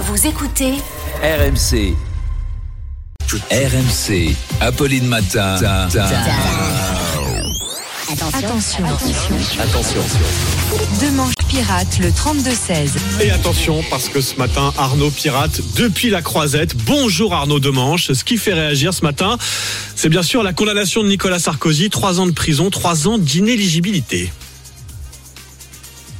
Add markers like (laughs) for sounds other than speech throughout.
Vous écoutez RMC. RMC. Apolline Matin. Attention. Attention. Deux manches pirates, le 32-16. Et attention, parce que ce matin, Arnaud pirate depuis la croisette. Bonjour Arnaud Demanche. Ce qui fait réagir ce matin, c'est bien sûr la condamnation de Nicolas Sarkozy. Trois ans de prison, trois ans d'inéligibilité.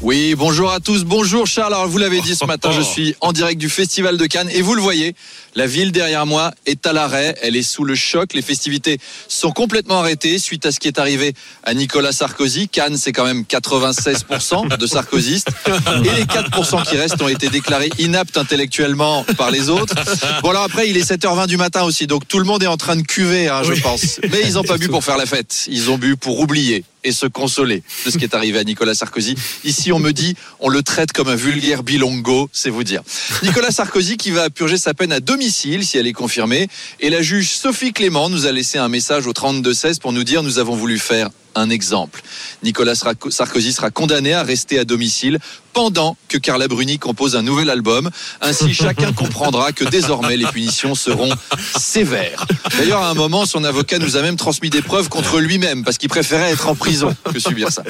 Oui, bonjour à tous. Bonjour Charles. Alors vous l'avez dit ce matin, je suis en direct du Festival de Cannes et vous le voyez, la ville derrière moi est à l'arrêt. Elle est sous le choc. Les festivités sont complètement arrêtées suite à ce qui est arrivé à Nicolas Sarkozy. Cannes, c'est quand même 96% de sarkozystes et les 4% qui restent ont été déclarés inaptes intellectuellement par les autres. Bon alors après, il est 7h20 du matin aussi, donc tout le monde est en train de cuver, hein, je Oui. pense. Mais ils n'ont pas bu pour faire la fête. Ils ont bu pour oublier et se consoler de ce qui est arrivé à Nicolas Sarkozy. Ici, on me dit, on le traite comme un vulgaire bilongo, c'est vous dire. Nicolas Sarkozy qui va purger sa peine à domicile si elle est confirmée. Et la juge Sophie Clément nous a laissé un message au 32-16 pour nous dire, nous avons voulu faire un exemple. Nicolas Sarko- Sarkozy sera condamné à rester à domicile pendant que Carla Bruni compose un nouvel album. Ainsi, (laughs) chacun comprendra que désormais les punitions seront sévères. D'ailleurs, à un moment, son avocat nous a même transmis des preuves contre lui-même parce qu'il préférait être en prison que subir ça.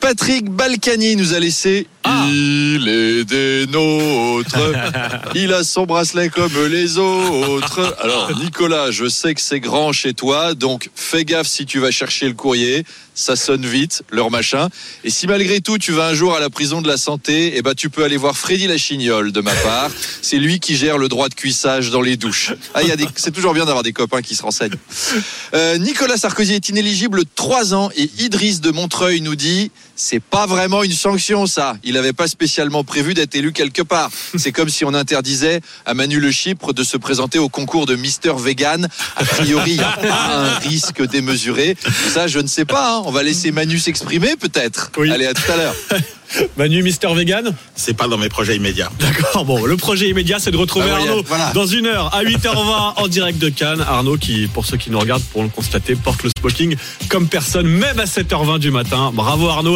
Patrick Balkany nous a laissé Il est des nôtres. (laughs) Il a son bracelet comme les autres. Alors, Nicolas, je sais que c'est grand chez toi, donc fais gaffe si tu vas chercher le courrier. Ça sonne vite, leur machin. Et si malgré tout tu vas un jour à la prison de la santé, eh ben tu peux aller voir Freddy Lachignol de ma part. C'est lui qui gère le droit de cuissage dans les douches. Ah, il y a des, c'est toujours bien d'avoir des copains qui se renseignent. Euh, Nicolas Sarkozy est inéligible trois ans et Idriss de Montreuil nous dit c'est pas vraiment une sanction ça. Il n'avait pas spécialement prévu d'être élu quelque part. C'est comme si on interdisait à Manu Le Chypre de se présenter au concours de Mister Vegan. A priori, il n'y a pas un risque démesuré. Ça, je ne sais pas. hein. On va laisser Manu s'exprimer peut-être. Oui. Allez, à tout à l'heure. (laughs) Manu, Mister Vegan? C'est pas dans mes projets immédiats. D'accord, bon, le projet immédiat, c'est de retrouver Ah, Arnaud voilà. dans une heure à 8h20 en direct de Cannes. Arnaud, qui, pour ceux qui nous regardent, pourront le constater, porte le smoking comme personne, même à 7h20 du matin. Bravo Arnaud.